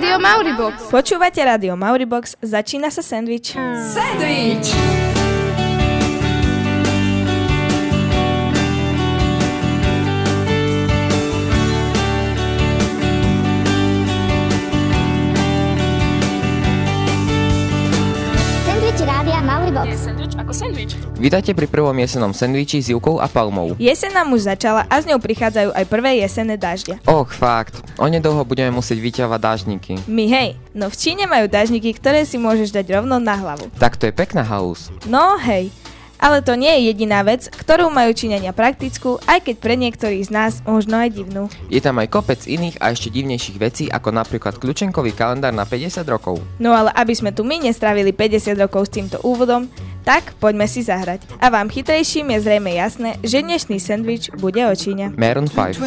Rádio Mauribox. Počúvate Rádio Mauribox, začína sa. Sandwich! Sandwich Vítajte pri prvom jesenom sendviči s Jukou a Palmou. Jeseň nám už začala a s ňou prichádzajú aj prvé jesenné dažde. Och, fakt. Onedlho budeme musieť vyťahovať dážniky. My hej, no v Číne majú dažníky, ktoré si môžeš dať rovno na hlavu. Tak to je pekná halus. No hej, ale to nie je jediná vec, ktorú majú Číňania praktickú, aj keď pre niektorých z nás možno aj divnú. Je tam aj kopec iných a ešte divnejších vecí, ako napríklad kľúčenkový kalendár na 50 rokov. No ale aby sme tu my nestravili 50 rokov s týmto úvodom, tak poďme si zahrať. A vám chytrejším je zrejme jasné, že dnešný sendvič bude o Číne. Maroon 5.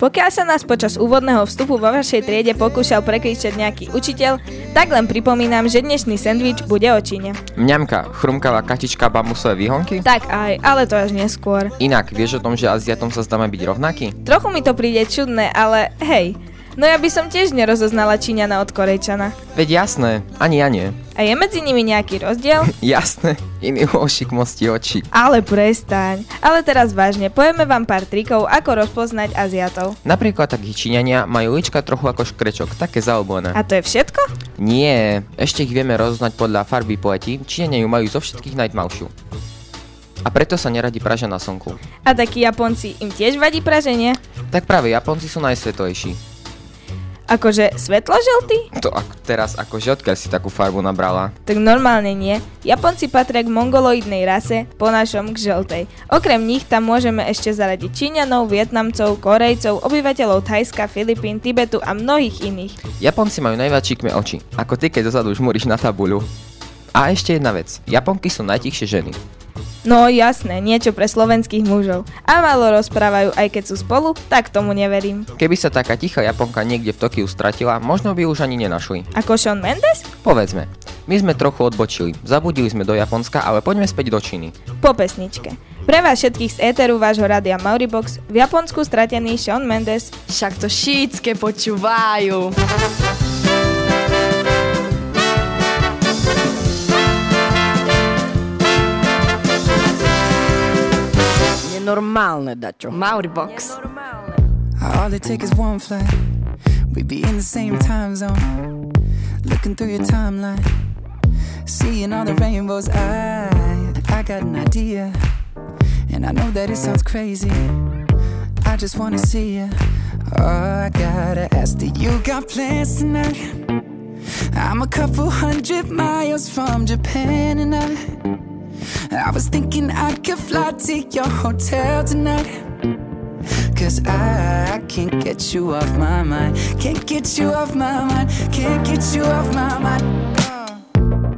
Pokiaľ sa nás počas úvodného vstupu vo vašej triede pokúšal prekričať nejaký učiteľ, tak len pripomínam, že dnešný sendvič bude o Číne. Mňamka, chrumkavá katička bambusové výhonky? Tak aj, ale to až neskôr. Inak, vieš o tom, že Aziatom sa zdáme byť rovnakí? Trochu mi to príde čudné, ale hej, no ja by som tiež nerozoznala Číňana od Korejčana. Veď jasné, ani ja nie. A je medzi nimi nejaký rozdiel? Jasné, iný ošik mosti oči. Ale prestaň. Ale teraz vážne, povieme vám pár trikov, ako rozpoznať Aziatov. Napríklad takí Číňania majú lička trochu ako škrečok, také zaoblené. A to je všetko? Nie, ešte ich vieme rozoznať podľa farby pleti, Číňania ju majú zo všetkých najtmavšiu. A preto sa neradi pražia na slnku. A takí Japonci, im tiež vadí praženie? Tak práve Japonci sú najsvetlejší. Akože svetlo-žltý? To ako teraz ako odkiaľ si takú farbu nabrala. Tak normálne nie. Japonci patria k mongoloidnej rase, po našom k žltej. Okrem nich tam môžeme ešte zaradiť Číňanov, Vietnamcov, Korejcov, obyvateľov Thajska, Filipín, Tibetu a mnohých iných. Japonci majú najviac čikme oči, ako ty keď dozadu žmúriš na tabuľu. A ešte jedna vec, Japonky sú najtichšie ženy. No jasné, niečo pre slovenských mužov. A málo rozprávajú, aj keď sú spolu, tak tomu neverím. Keby sa taká tichá Japonka niekde v Tokiu stratila, možno by už ani nenašli. Ako Sean Mendes? Povedzme, my sme trochu odbočili, zabudili sme do Japonska, ale poďme späť do Číny. Po pesničke. Pre vás všetkých z éteru vášho rádia Mauribox v Japonsku stratený Sean Mendes. Však to šítske počúvajú. Nenormálne, dačo. Mauribox. All it takes is one flight. We be in the same time zone. Looking through your timeline. Seeing all the rainbows. I, I got an idea. And I know that it sounds crazy. I just wanna see you. Oh, I gotta ask, do you got plans tonight? I'm a couple hundred miles from Japan and I I was thinking I could fly to your hotel tonight. Cause I, I can't get you off my mind. Can't get you off my mind. Can't get you off my mind.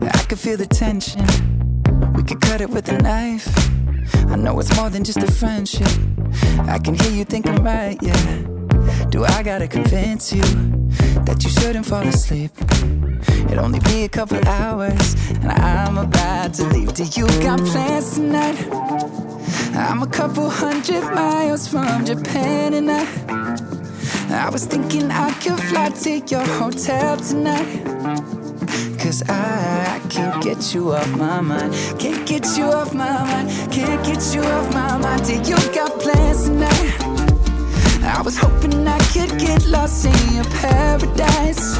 I can feel the tension. We could cut it with a knife. I know it's more than just a friendship. I can hear you thinking right, yeah. Do I gotta convince you that you shouldn't fall asleep? It'll only be a couple hours, and I'm about to leave. Do you got plans tonight? I'm a couple hundred miles from Japan, and I, I was thinking I could fly to your hotel tonight. Cause I, I can't get you off my mind. Can't get you off my mind. Can't get you off my mind. Do you got plans tonight? I was hoping could get lost in your paradise.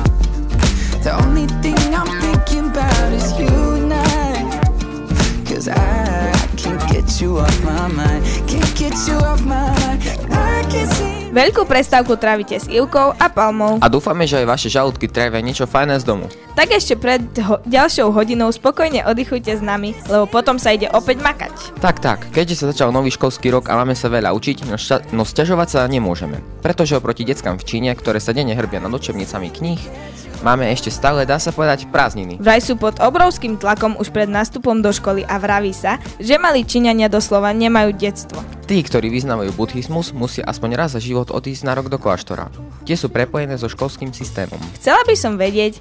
The only thing I'm thinking about is you and I. Cause I, can't get you off my mind. Can't get you off my mind. I can see. Veľkú prestávku trávite s Ivkou a Palmou. A dúfame, že aj vaše žalúdky trávia niečo fajné z domu. Tak ešte pred ho- ďalšou hodinou spokojne oddychujte s nami, lebo potom sa ide opäť makať. Tak, tak, keďže sa začal nový školský rok a máme sa veľa učiť, no, šťa- no sťažovať sa nemôžeme. Pretože oproti deckám v Číne, ktoré sa denne hrbia nad učebnicami kníh, máme ešte stále, dá sa povedať, prázdniny. Vraj sú pod obrovským tlakom už pred nástupom do školy a vraví sa, že mali Číňania doslova nemajú detstvo. Tí, ktorí vyznávajú buddhizmus, musia aspoň raz za život odísť na rok do kláštora. Tie sú prepojené so školským systémom. Chcela by som vedieť,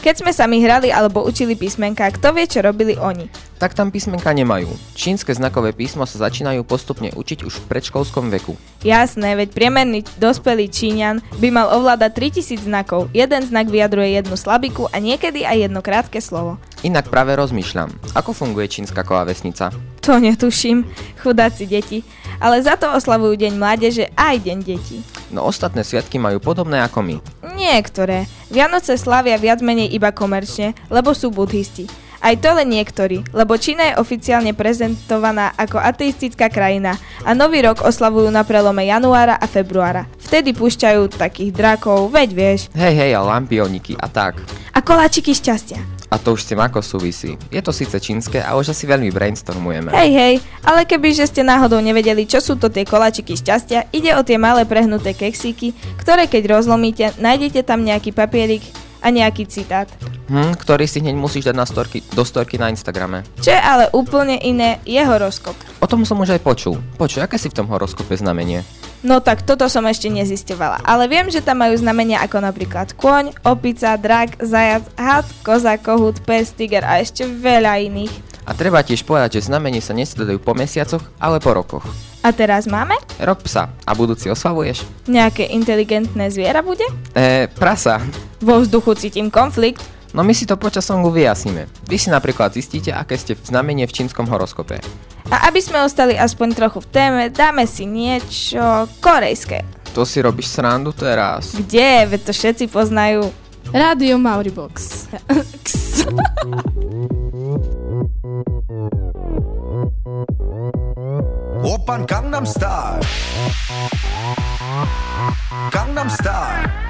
keď sme sa my hrali alebo učili písmenka, kto vie, čo robili oni. Tak tam písmenka nemajú. Čínske znakové písmo sa začínajú postupne učiť už v predškolskom veku. Jasné, veď priemerný dospelý Číňan by mal ovládať 3000 znakov. Jeden znak vyjadruje jednu slabiku a niekedy aj jedno krátke slovo. Inak práve rozmýšľam, ako funguje čínska vesnica. To netuším, chudáci deti. Ale za to oslavujú Deň mládeže aj Deň detí. No ostatné sviatky majú podobné ako my. Niektoré. Vianoce slavia viac menej iba komerčne, lebo sú budhisti. Aj to len niektorí, lebo Čína je oficiálne prezentovaná ako ateistická krajina a nový rok oslavujú na prelome januára a februára. Vtedy púšťajú takých drakov, veď vieš. Hej, hej, a lampioniky a tak. A koláčiky šťastia. A to už s tým ako súvisí. Je to síce čínske a už asi veľmi brainstormujeme. Hej, hej, ale keby že ste náhodou nevedeli, čo sú to tie koláčiky šťastia, ide o tie malé prehnuté keksíky, ktoré keď rozlomíte, nájdete tam nejaký papierik a nejaký citát. Hm, ktorý si hneď musíš dať na storky, do storky na Instagrame. Čo je ale úplne iné, je horoskop. O tom som už aj počul. Počuj, aké si v tom horoskope znamenie? No tak toto som ešte nezisťovala, ale viem, že tam majú znamenia ako napríklad kôň, opica, drak, zajac, had, koza, kohút, pes, tiger a ešte veľa iných. A treba tiež povedať, že znamenie sa nesledujú po mesiacoch, ale po rokoch. A teraz máme? Rok psa. A budúci oslavuješ? Nejaké inteligentné zviera bude? E, prasa. Vo vzduchu cítim konflikt. No my si to počasom vyjasníme. Vy si napríklad zistíte, aké ste v znamenie v čínskom horoskope. A aby sme ostali aspoň trochu v téme, dáme si niečo korejské. To si robíš srandu teraz. Kde? Veď to všetci poznajú. Rádio Mauribox. Opan Gangnam Style Gangnam Style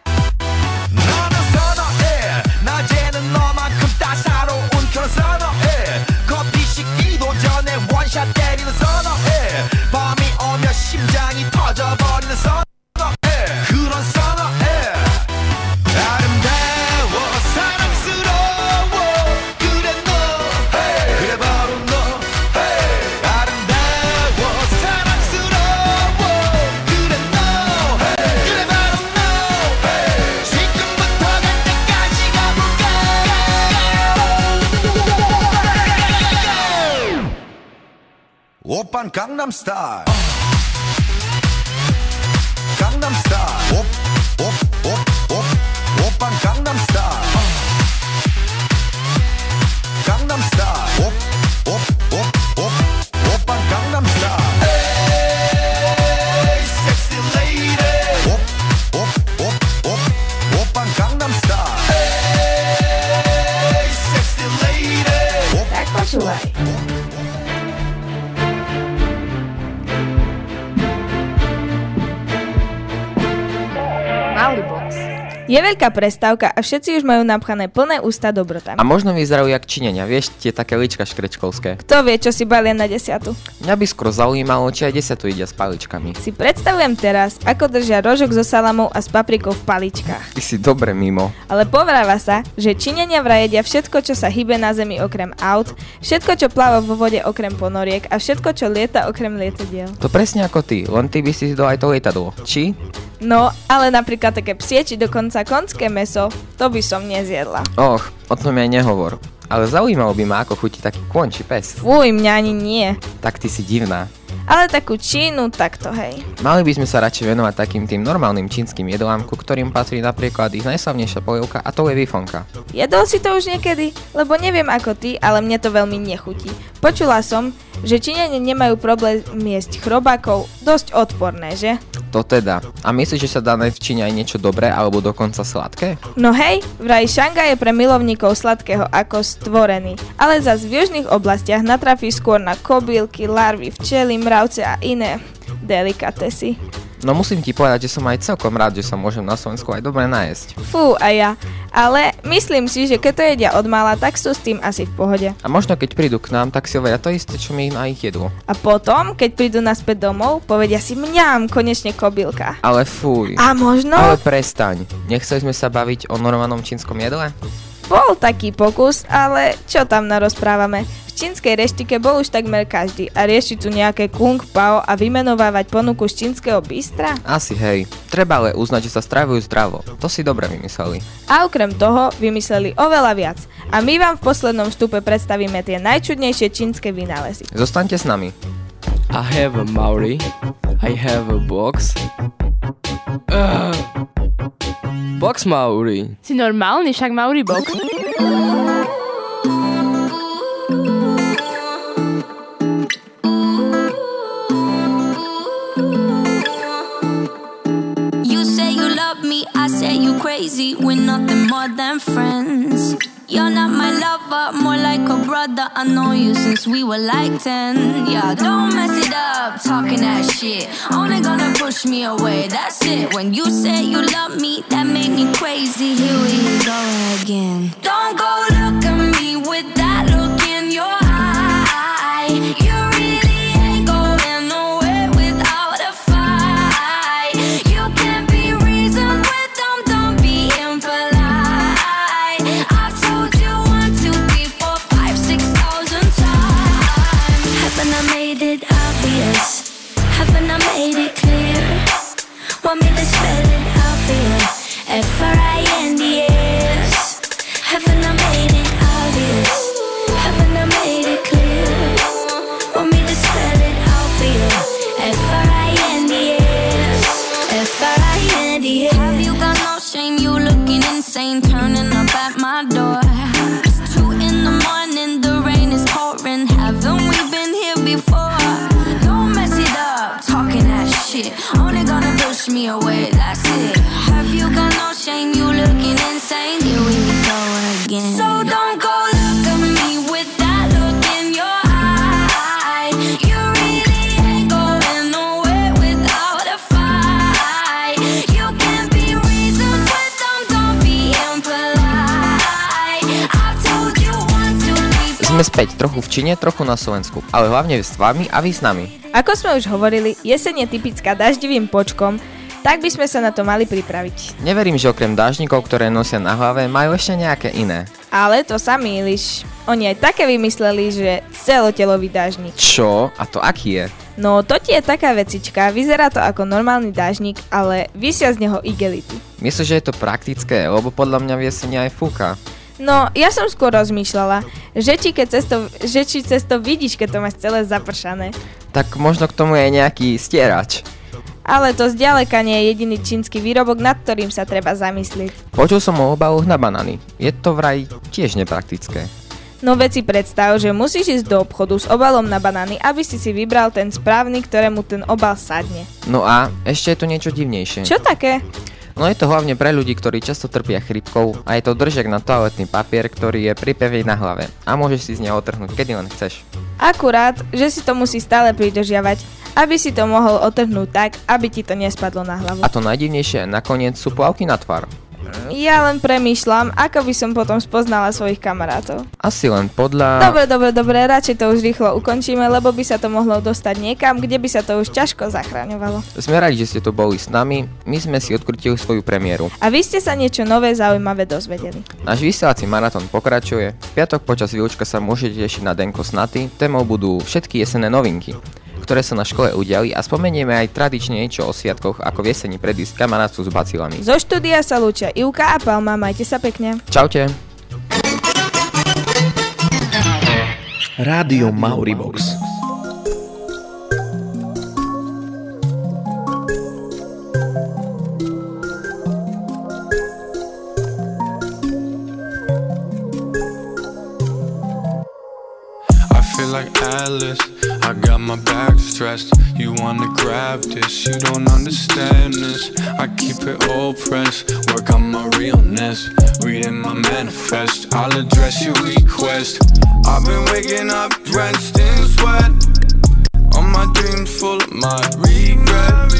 오빤 강남스타일 강남스타일 Je veľká prestávka a všetci už majú napchané plné ústa dobrotami. A možno vyzerajú jak činenia, vieš, tie také lička škrečkovské. Kto vie, čo si balia na desiatu? Mňa by skôr zaujímalo, či aj desiatu ide s paličkami. Si predstavujem teraz, ako držia rožok so salamou a s paprikou v paličkách. Ty si dobre mimo. Ale povráva sa, že Číňania vraj jedia všetko, čo sa hýbe na zemi okrem aut, všetko, čo pláva vo vode okrem ponoriek a všetko, čo lieta okrem lietadiel. To presne ako ty, len ty by si dal aj to lietadlo. Či? No, ale napríklad také psie či dokonca konské meso, to by som nezjedla. Och, o tom aj nehovor. Ale zaujímalo by ma, ako chutí taký kôň či pes. Fuj, mňa ani nie. Tak ty si divná. Ale takú čínu, takto hej. Mali by sme sa radšej venovať takým tým normálnym čínskym jedlám, ku ktorým patrí napríklad ich najslavnejšia polievka a to je vifonka. Jedol si to už niekedy? Lebo neviem ako ty, ale mne to veľmi nechutí. Počula som, že Číňania nemajú problém jesť chrobákov, dosť odporné, že? To teda. A myslíš, že sa dá nájsť v Číne aj niečo dobré alebo dokonca sladké? No hej, vraj Šangaj je pre milovníkov sladkého ako stvorený, ale zas v južných oblastiach natrafí skôr na kobylky, larvy, včely, mravce a iné delikatesy. No musím ti povedať, že som aj celkom rád, že sa môžem na Slovensku aj dobre najesť. Fú, a ja. Ale myslím si, že keď to jedia od mala, tak sú s tým asi v pohode. A možno keď prídu k nám, tak si hovoria to isté, čo mi na ich jedlo. A potom, keď prídu naspäť domov, povedia si mňam, konečne kobylka. Ale fuj. A možno Ale prestaň. Nechceli sme sa baviť o normálnom čínskom jedle? Bol taký pokus, ale čo tam narozprávame? V čínskej reštike bol už takmer každý a rieši tu nejaké kung pao a vymenovávať ponuku z čínskeho bystra? Asi hej. Treba ale uznať, že sa stravujú zdravo. To si dobre vymysleli. A okrem toho vymysleli oveľa viac. A my vám v poslednom stupe predstavíme tie najčudnejšie čínske vynálezy. Zostaňte s nami. I have a Maori. I have a box. Ugh. Box Maori. Si normálny, však Mauri Box. You say you love me, I say you crazy. We're nothing more than friends. You're not my lover, more like a brother. I know you since we were like 10. Yeah, don't mess it up, talking that shit. Only gonna push me away, that's it. When you say you love me, that made me crazy. Here we go again. Don't go look Sme späť trochu v Číne, trochu na Slovensku, ale hlavne s vami a vy s nami. Ako sme už hovorili, jeseň je typická daždivým počkom, tak by sme sa na to mali pripraviť. Neverím, že okrem dážnikov, ktoré nosia na hlave, majú ešte nejaké iné. Ale to sa mýliš. Oni aj také vymysleli, že celotelový dážnik. Čo? A to aký je? No to ti je taká vecička, vyzerá to ako normálny dážnik, ale vysia z neho igelity. Myslíš, že je to praktické, lebo podľa mňa v jeseni aj fúka. No, ja som skôr rozmýšľala, že či, keď cesto, že či cesto vidíš, keď to máš celé zapršané. Tak možno k tomu je nejaký stierač. Ale to zďaleka nie je jediný čínsky výrobok, nad ktorým sa treba zamyslieť. Počul som o obaloch na banány. Je to vraj tiež nepraktické. No veci predstav, že musíš ísť do obchodu s obalom na banány, aby si si vybral ten správny, ktorému ten obal sadne. No a ešte je tu niečo divnejšie. Čo také? No je to hlavne pre ľudí, ktorí často trpia chrypkou a je to držek na toaletný papier, ktorý je pripevný na hlave a môžeš si z neho otrhnúť kedy len chceš. Akurát, že si to musí stále pridržiavať, aby si to mohol otrhnúť tak, aby ti to nespadlo na hlavu. A to najdivnejšie nakoniec sú plavky na tvár. Ja len premýšľam, ako by som potom spoznala svojich kamarátov. Asi len podľa... Dobre, dobre, dobre, radšej to už rýchlo ukončíme, lebo by sa to mohlo dostať niekam, kde by sa to už ťažko zachraňovalo. Sme radi, že ste tu boli s nami, my sme si odkrutili svoju premiéru. A vy ste sa niečo nové zaujímavé dozvedeli. Náš vysielací maratón pokračuje. V piatok počas výučka sa môžete tešiť na Denko Snaty. Témou budú všetky jesenné novinky ktoré sa na škole udiali a spomenieme aj tradične niečo o sviatkoch, ako v jeseni predísť kamarátstvu s bacilami. Zo štúdia sa lúčia Ivka a Palma, majte sa pekne. Čaute. Rádio Mauribox. I got my back stressed. You wanna grab this, you don't understand this. I keep it all pressed, work on my realness. Reading my manifest, I'll address your request. I've been waking up drenched in sweat. All my dreams full of my regret.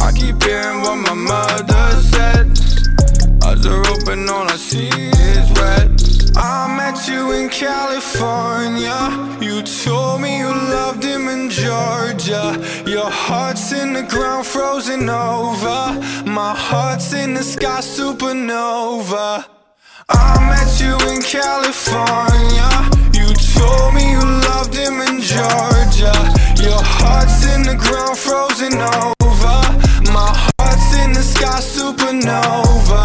I keep hearing what my mother said. Eyes are open, all I see is red. I met you in California. You told me you loved him in Georgia. Your heart's in the ground, frozen over. My heart's in the sky, supernova. I met you in California. You told me you loved him in Georgia. Your heart's in the ground, frozen over. My heart's in the sky, supernova.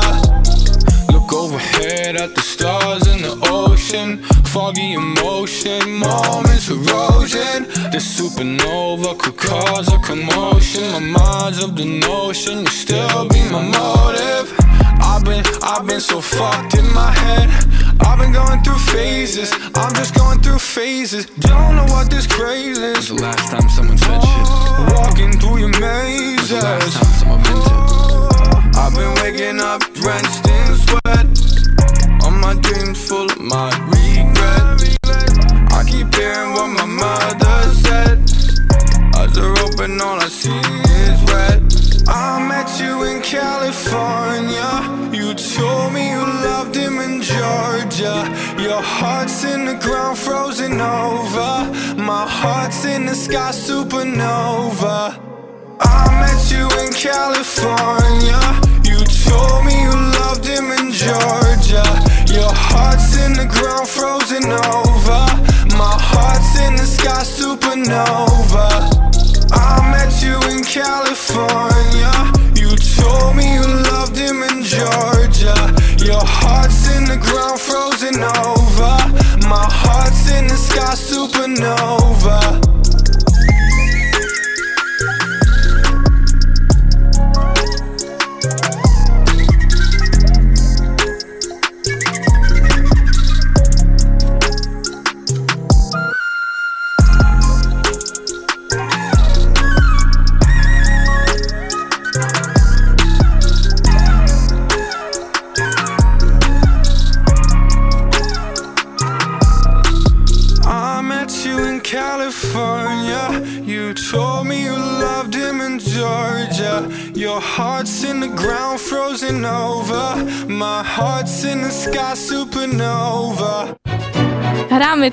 Look overhead at the stars ocean. Foggy emotion, moments erosion. The supernova could cause a commotion. My mind's of the notion, you still be my motive. I've been, I've been so fucked in my head. I've been going through phases. I'm just going through phases. Don't know what this craze is. the last time someone said shit? Walking through your mazes. the last time someone vented? I've been waking up drenched in sweat. All my dreams full my regret. I keep hearing what my mother said. Eyes are open, all I see is red. I met you in California. You told me you loved him in Georgia. Your heart's in the ground, frozen over. My heart's in the sky, supernova. I met you in California. know.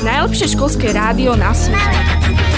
Najlepšie školské rádio na svete.